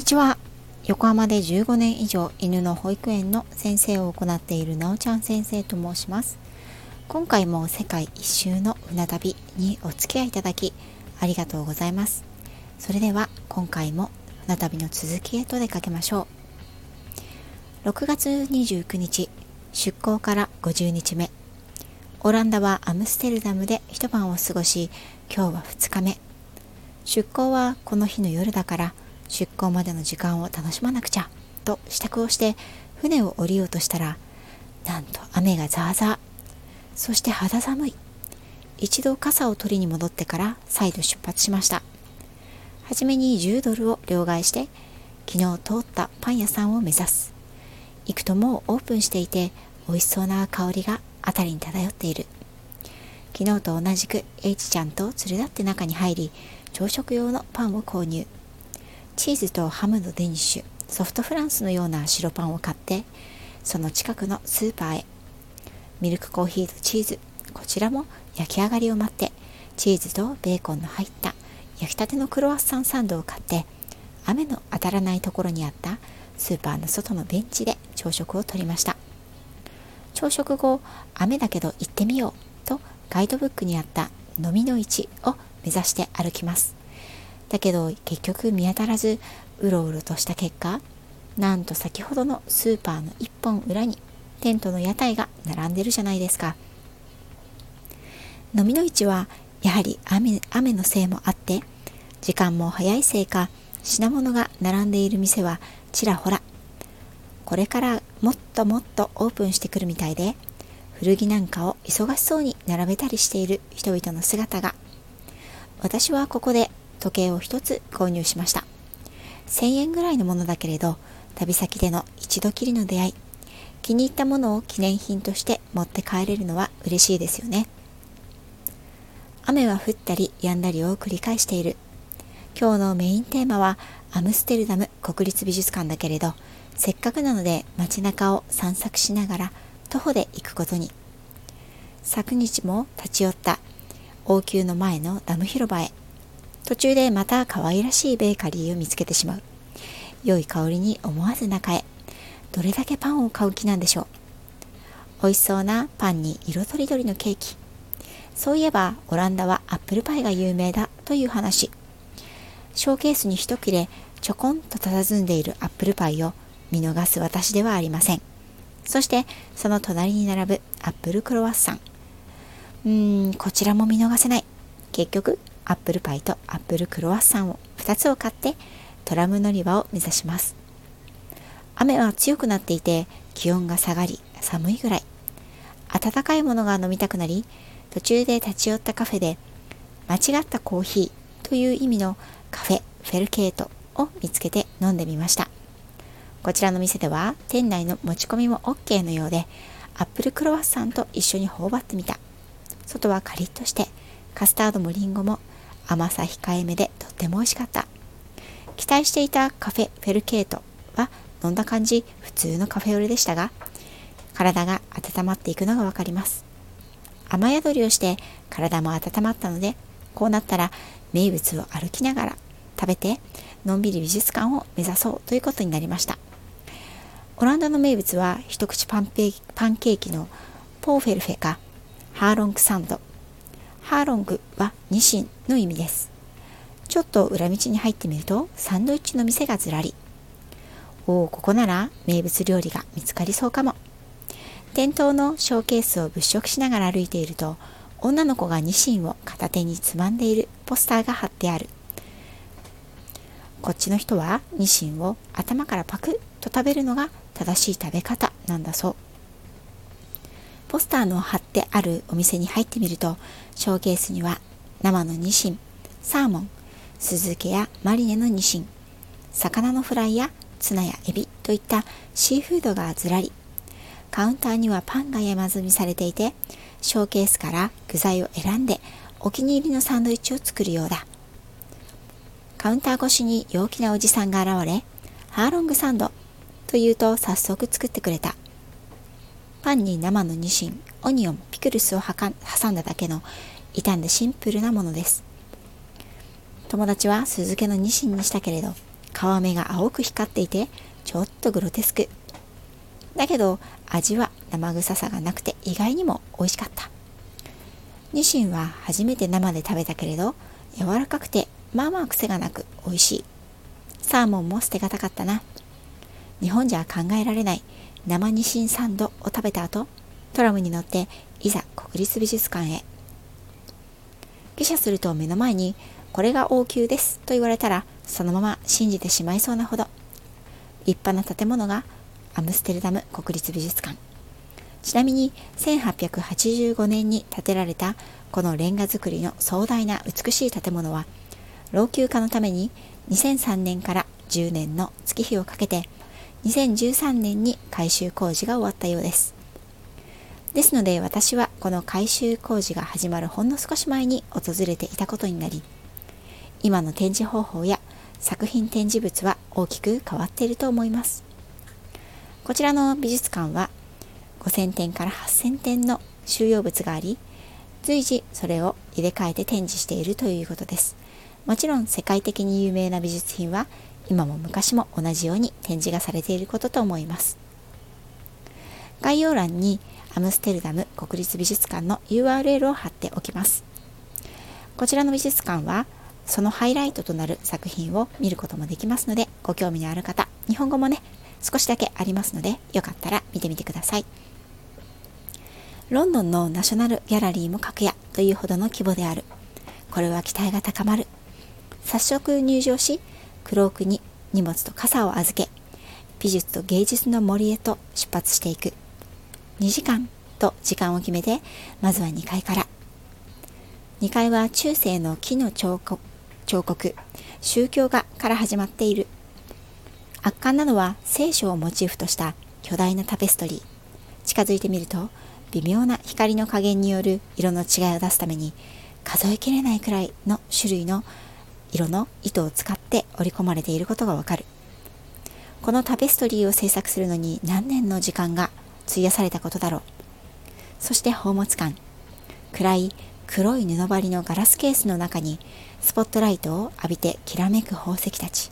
にちは。横浜で15年以上犬の保育園の先生を行っているなおちゃん先生と申します。今回も世界一周の船旅にお付き合いいただきありがとうございます。それでは今回も船旅の続きへと出かけましょう。6月29日出港から50日目。オランダはアムステルダムで一晩を過ごし今日は2日目。出港はこの日の夜だから出港までの時間を楽しまなくちゃと支度をして船を降りようとしたらなんと雨がザーザー。そして肌寒い。一度傘を取りに戻ってから再度出発しました。はじめに10ドルを両替して昨日通ったパン屋さんを目指す。行くともうオープンしていて美味しそうな香りが辺りに漂っている。昨日と同じく H ちゃんと連れ立って中に入り朝食用のパンを購入。チーズとハムのデニッシュ。ソフトフランスのような白パンを買ってその近くのスーパーへ。ミルクコーヒーとチーズこちらも焼き上がりを待ってチーズとベーコンの入った焼きたてのクロワッサンサンドを買って雨の当たらないところにあったスーパーの外のベンチで朝食をとりました朝食後雨だけど行ってみようとガイドブックにあった飲みの市を目指して歩きます。だけど結局見当たらずうろうろとした結果なんと先ほどのスーパーの一本裏にテントの屋台が並んでるじゃないですか。飲みの市はやはり雨雨のせいもあって時間も早いせいか品物が並んでいる店はちらほらこれからもっともっとオープンしてくるみたいで古着なんかを忙しそうに並べたりしている人々の姿が私はここで時計を一つ購入しました。1000円ぐらいのものだけれど旅先での一度きりの出会い気に入ったものを記念品として持って帰れるのは嬉しいですよね。雨は降ったり止んだりを繰り返している。今日のメインテーマはアムステルダム国立美術館だけれどせっかくなので街中を散策しながら徒歩で行くことに。昨日も立ち寄った王宮の前のダム広場へ。途中でまた可愛らしいベーカリーを見つけてしまう。良い香りに思わず中へどれだけパンを買う気なんでしょう。美味しそうなパンに色とりどりのケーキ。そういえばオランダはアップルパイが有名だという話。ショーケースに一切れちょこんと佇んでいるアップルパイを見逃す私ではありません。そしてその隣に並ぶアップルクロワッサン。うーんこちらも見逃せない。結局アップルパイとアップルクロワッサンを2つを買ってトラム乗り場を目指します。雨は強くなっていて気温が下がり寒いぐらい。温かいものが飲みたくなり途中で立ち寄ったカフェで間違ったコーヒーという意味のカフェフェルケートを見つけて飲んでみました。こちらの店では店内の持ち込みも OK のようでアップルクロワッサンと一緒に頬張ってみた。外はカリッとしてカスタードもリンゴも甘さ控えめでとっても美味しかった。期待していたカフェフェルケートは飲んだ感じ普通のカフェオレでしたが体が温まっていくのがわかります。雨宿りをして体も温まったのでこうなったら名物を歩きながら食べてのんびり美術館を目指そうということになりました。オランダの名物は一口パンペパンケーキのポーフェルフェかハーロングサンドハーロングはニシンの意味です。ちょっと裏道に入ってみるとサンドイッチの店がずらり。おお、ここなら名物料理が見つかりそうかも。店頭のショーケースを物色しながら歩いていると女の子がニシンを片手につまんでいるポスターが貼ってある。こっちの人はニシンを頭からパクッと食べるのが正しい食べ方なんだそう。ポスターの貼ってあるお店に入ってみるとショーケースには生のニシンサーモン酢漬けやマリネのニシン魚のフライやツナやエビといったシーフードがずらりカウンターにはパンが山積みされていてショーケースから具材を選んでお気に入りのサンドイッチを作るようだ。カウンター越しに陽気なおじさんが現れハーロングサンドと言うと早速作ってくれた。パンに生のニシン、オニオン、ピクルスを挟んだだけの傷んでシンプルなものです。友達は酢漬けのニシンにしたけれど、皮目が青く光っていてちょっとグロテスク。だけど味は生臭さがなくて意外にも美味しかった。ニシンは初めて生で食べたけれど柔らかくてまあまあ癖がなく美味しい。サーモンも捨てがたかったな。日本じゃ考えられない。生ニシンサンドを食べた後トラムに乗っていざ国立美術館へ。下車すると目の前にこれが王宮ですと言われたらそのまま信じてしまいそうなほど。立派な建物がアムステルダム国立美術館。ちなみに1885年に建てられたこのレンガ造りの壮大な美しい建物は老朽化のために2003年から10年の月日をかけて2013年に改修工事が終わったようです。ですので私はこの改修工事が始まるほんの少し前に訪れていたことになり今の展示方法や作品展示物は大きく変わっていると思います。こちらの美術館は5000点から8000点の収容物があり随時それを入れ替えて展示しているということです。もちろん世界的に有名な美術品は今も昔も同じように展示がされていることと思います。概要欄にアムステルダム国立美術館の URL を貼っておきます。こちらの美術館はそのハイライトとなる作品を見ることもできますのでご興味のある方日本語もね少しだけありますのでよかったら見てみてください。ロンドンのナショナルギャラリーも格やというほどの規模である。これは期待が高まる。早速入場しクロークに荷物と傘を預け美術と芸術の森へと出発していく。2時間と時間を決めてまずは2階から。2階は中世の木の彫刻彫刻宗教画から始まっている。圧巻なのは聖書をモチーフとした巨大なタペストリー。近づいてみると微妙な光の加減による色の違いを出すために数えきれないくらいの種類の色の糸を使っって織り込まれていることがわかる。このタペストリーを制作するのに何年の時間が費やされたことだろう。そして宝物館。暗い黒い布張りのガラスケースの中にスポットライトを浴びてきらめく宝石たち。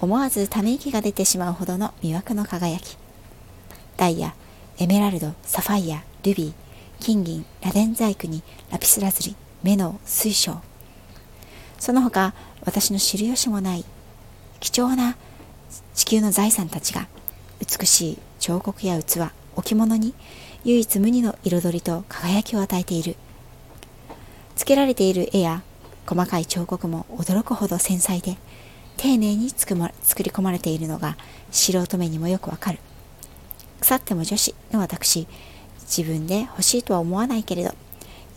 思わずため息が出てしまうほどの魅惑の輝き。ダイヤエメラルドサファイアルビー金銀螺鈿細工にラピスラズリメノウ水晶。その他私の知る由もない貴重な地球の財産たちが美しい彫刻や器置物に唯一無二の彩りと輝きを与えている。つけられている絵や細かい彫刻も驚くほど繊細で丁寧に作り込まれているのが素人目にもよくわかる。腐っても女子の私自分で欲しいとは思わないけれど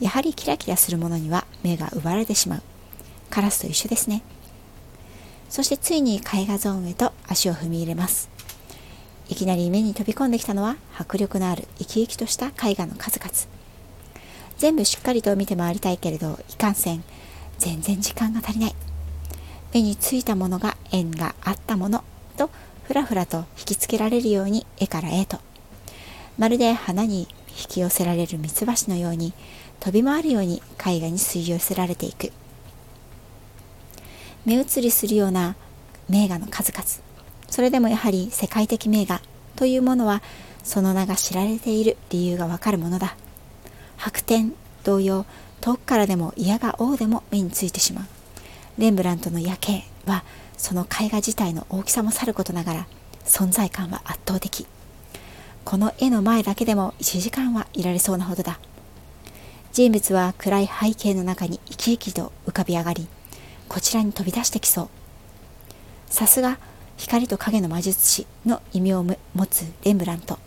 やはりキラキラするものには目が奪われてしまう。カラスと一緒ですね。そしてついに絵画ゾーンへと足を踏み入れます。いきなり目に飛び込んできたのは迫力のある生き生きとした絵画の数々。全部しっかりと見て回りたいけれどいかんせん。全然時間が足りない。目についたものが縁があったもの。とふらふらと引きつけられるように絵から絵と。まるで花に引き寄せられるミツバチのように飛び回るように絵画に吸い寄せられていく。目移りするような名画の数々。それでもやはり世界的名画というものはその名が知られている理由がわかるものだ。白天同様遠くからでも嫌が王でも目についてしまう。レンブラントの夜景はその絵画自体の大きさもさることながら存在感は圧倒的。この絵の前だけでも1時間はいられそうなほどだ。人物は暗い背景の中に生き生きと浮かび上がりこちらに飛び出してきそう。さすが光と影の魔術師の異名を持つレンブラント。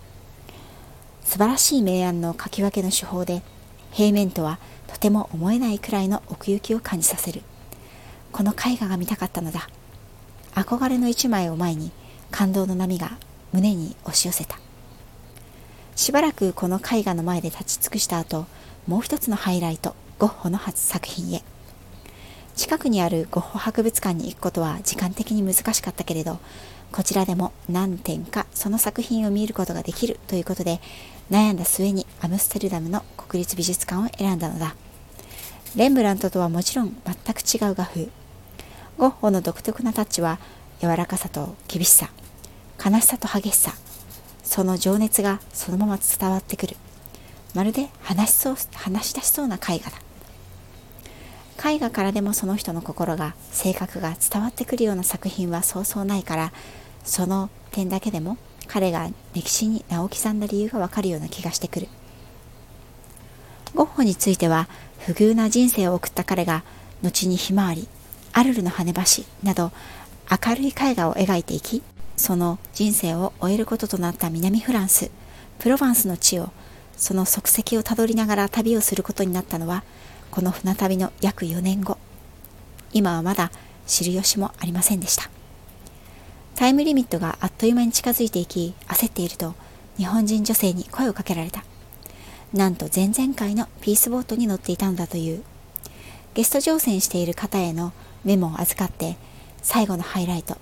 素晴らしい明暗の書き分けの手法で平面とはとても思えないくらいの奥行きを感じさせる。この絵画が見たかったのだ。憧れの一枚を前に感動の波が胸に押し寄せた。しばらくこの絵画の前で立ち尽くした後もう一つのハイライトゴッホの初作品へ。近くにあるゴッホ博物館に行くことは時間的に難しかったけれどこちらでも何点かその作品を見ることができるということで悩んだ末にアムステルダムの国立美術館を選んだのだ。レンブラントとはもちろん全く違う画風。ゴッホの独特なタッチは柔らかさと厳しさ悲しさと激しさその情熱がそのまま伝わってくる。まるで話しそう話し出しそうな絵画だ。絵画からでもその人の心が性格が伝わってくるような作品はそうそうないからその点だけでも彼が歴史に名を刻んだ理由がわかるような気がしてくる。ゴッホについては不遇な人生を送った彼が後にひまわりアルルの羽橋など明るい絵画を描いていきその人生を終えることとなった南フランスプロヴァンスの地をその足跡をたどりながら旅をすることになったのはこの船旅の約4年後今はまだ知る由もありませんでした。タイムリミットがあっという間に近づいていき焦っていると日本人女性に声をかけられた。なんと前々回のピースボートに乗っていたのだという。ゲスト乗船している方へのメモを預かって最後のハイライト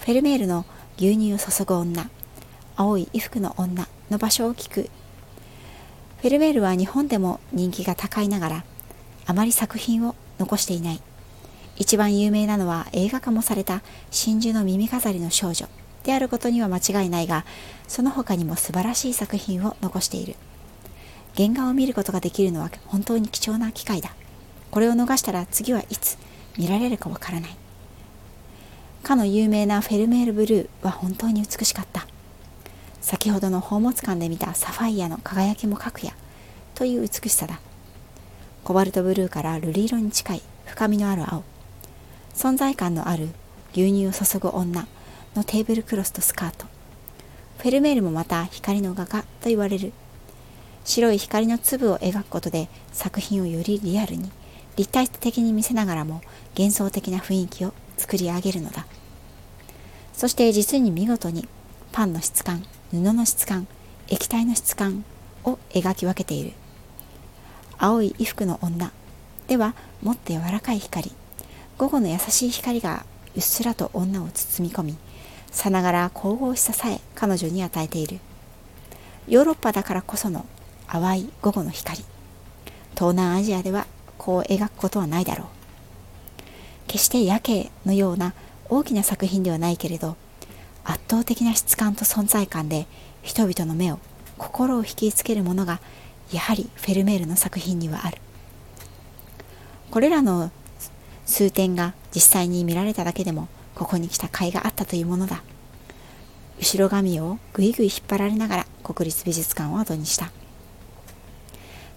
フェルメールの牛乳を注ぐ女青い衣服の女の場所を聞く。フェルメールは日本でも人気が高いながらあまり作品を残していない。一番有名なのは映画化もされた真珠の耳飾りの少女であることには間違いないがその他にも素晴らしい作品を残している。原画を見ることができるのは本当に貴重な機会だ。これを逃したら次はいつ見られるかわからない。かの有名なフェルメールブルーは本当に美しかった。先ほどの宝物館で見たサファイアの輝きも描くやという美しさだ。コバルトブルーから瑠璃色に近い深みのある青。存在感のある牛乳を注ぐ女のテーブルクロスとスカート。フェルメールもまた光の画家と言われる。白い光の粒を描くことで作品をよりリアルに立体的に見せながらも幻想的な雰囲気を作り上げるのだ。そして実に見事にパンの質感布の質感液体の質感を描き分けている。青い衣服の女。ではもっと柔らかい光。午後の優しい光がうっすらと女を包み込みさながら神々しささえ彼女に与えている。ヨーロッパだからこその淡い午後の光。東南アジアではこう描くことはないだろう。決して夜景のような大きな作品ではないけれど圧倒的な質感と存在感で人々の目を心を引きつけるものがやはりフェルメールの作品にはある。これらの数点が実際に見られただけでもここに来た甲斐があったというものだ。後ろ髪をぐいぐい引っ張られながら国立美術館を後にした。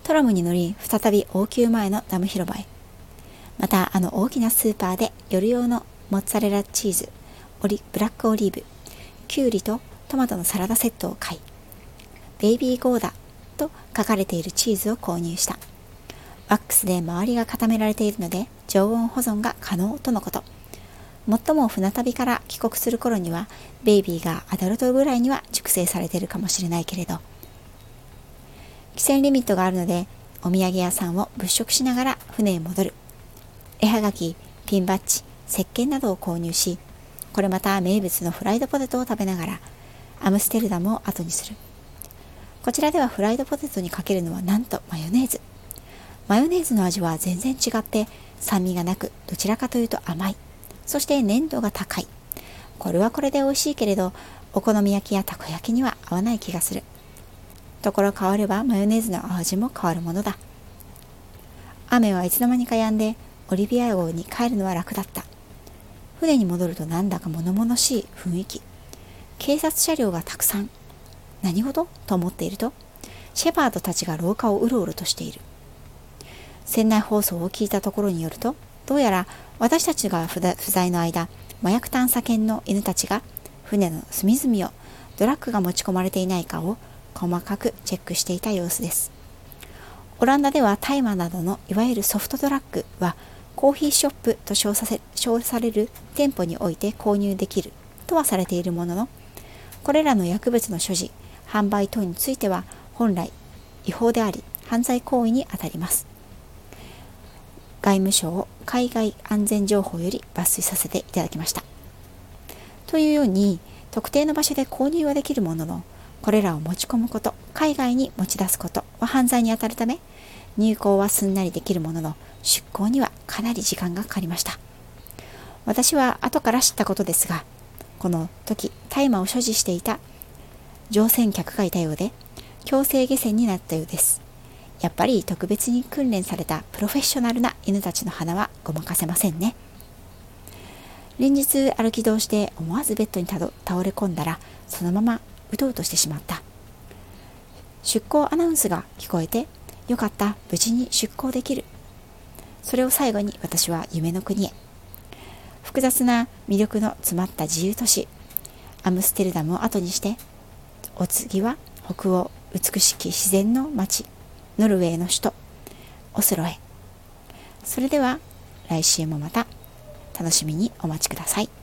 トラムに乗り再び王宮前のダム広場へ。またあの大きなスーパーで夜用のモッツァレラチーズオリブラックオリーブきゅうりとトマトのサラダセットを買いベイビーゴーダと書かれているチーズを購入した。ワックスで周りが固められているので常温保存が可能とのこと。最も船旅から帰国する頃にはベイビーがアダルトぐらいには熟成されているかもしれないけれど規制リミットがあるのでお土産屋さんを物色しながら船へ戻る。絵はがきピンバッジ石鹸などを購入しこれまた名物のフライドポテトを食べながらアムステルダムを後にする。こちらではフライドポテトにかけるのはなんとマヨネーズ。マヨネーズの味は全然違って酸味がなくどちらかというと甘い。そして粘度が高い。これはこれで美味しいけれどお好み焼きやたこ焼きには合わない気がする。ところ変わればマヨネーズの味も変わるものだ。雨はいつの間にか止んでオリビア号に帰るのは楽だった。船に戻るとなんだか物々しい雰囲気。警察車両がたくさん。何事？と思っているとシェパードたちが廊下をうろうろとしている。船内放送を聞いたところによるとどうやら私たちが不在の間麻薬探査犬の犬たちが船の隅々をドラッグが持ち込まれていないかを細かくチェックしていた様子です。オランダでは大麻などのいわゆるソフトドラッグはコーヒーショップと称させ称される店舗において購入できるとはされているもののこれらの薬物の所持販売等については本来違法であり犯罪行為にあたります外務省を海外安全情報より抜粋させていただきました。というように特定の場所で購入はできるもののこれらを持ち込むこと海外に持ち出すことは犯罪にあたるため入港はすんなりできるものの出港にはかなり時間がかかりました私は後から知ったことですがこの時大麻を所持していた乗船客がいたようで強制下船になったようです。やっぱり特別に訓練されたプロフェッショナルな犬たちの鼻はごまかせませんね。連日歩き通して思わずベッドに倒れ込んだらそのままうとうとしてしまった。出港アナウンスが聞こえてよかった無事に出港できる。それを最後に私は夢の国へ。複雑な魅力の詰まった自由都市アムステルダムを後にしてお次は北欧美しき自然の街ノルウェーの首都オスロへ。それでは来週もまた楽しみにお待ちください。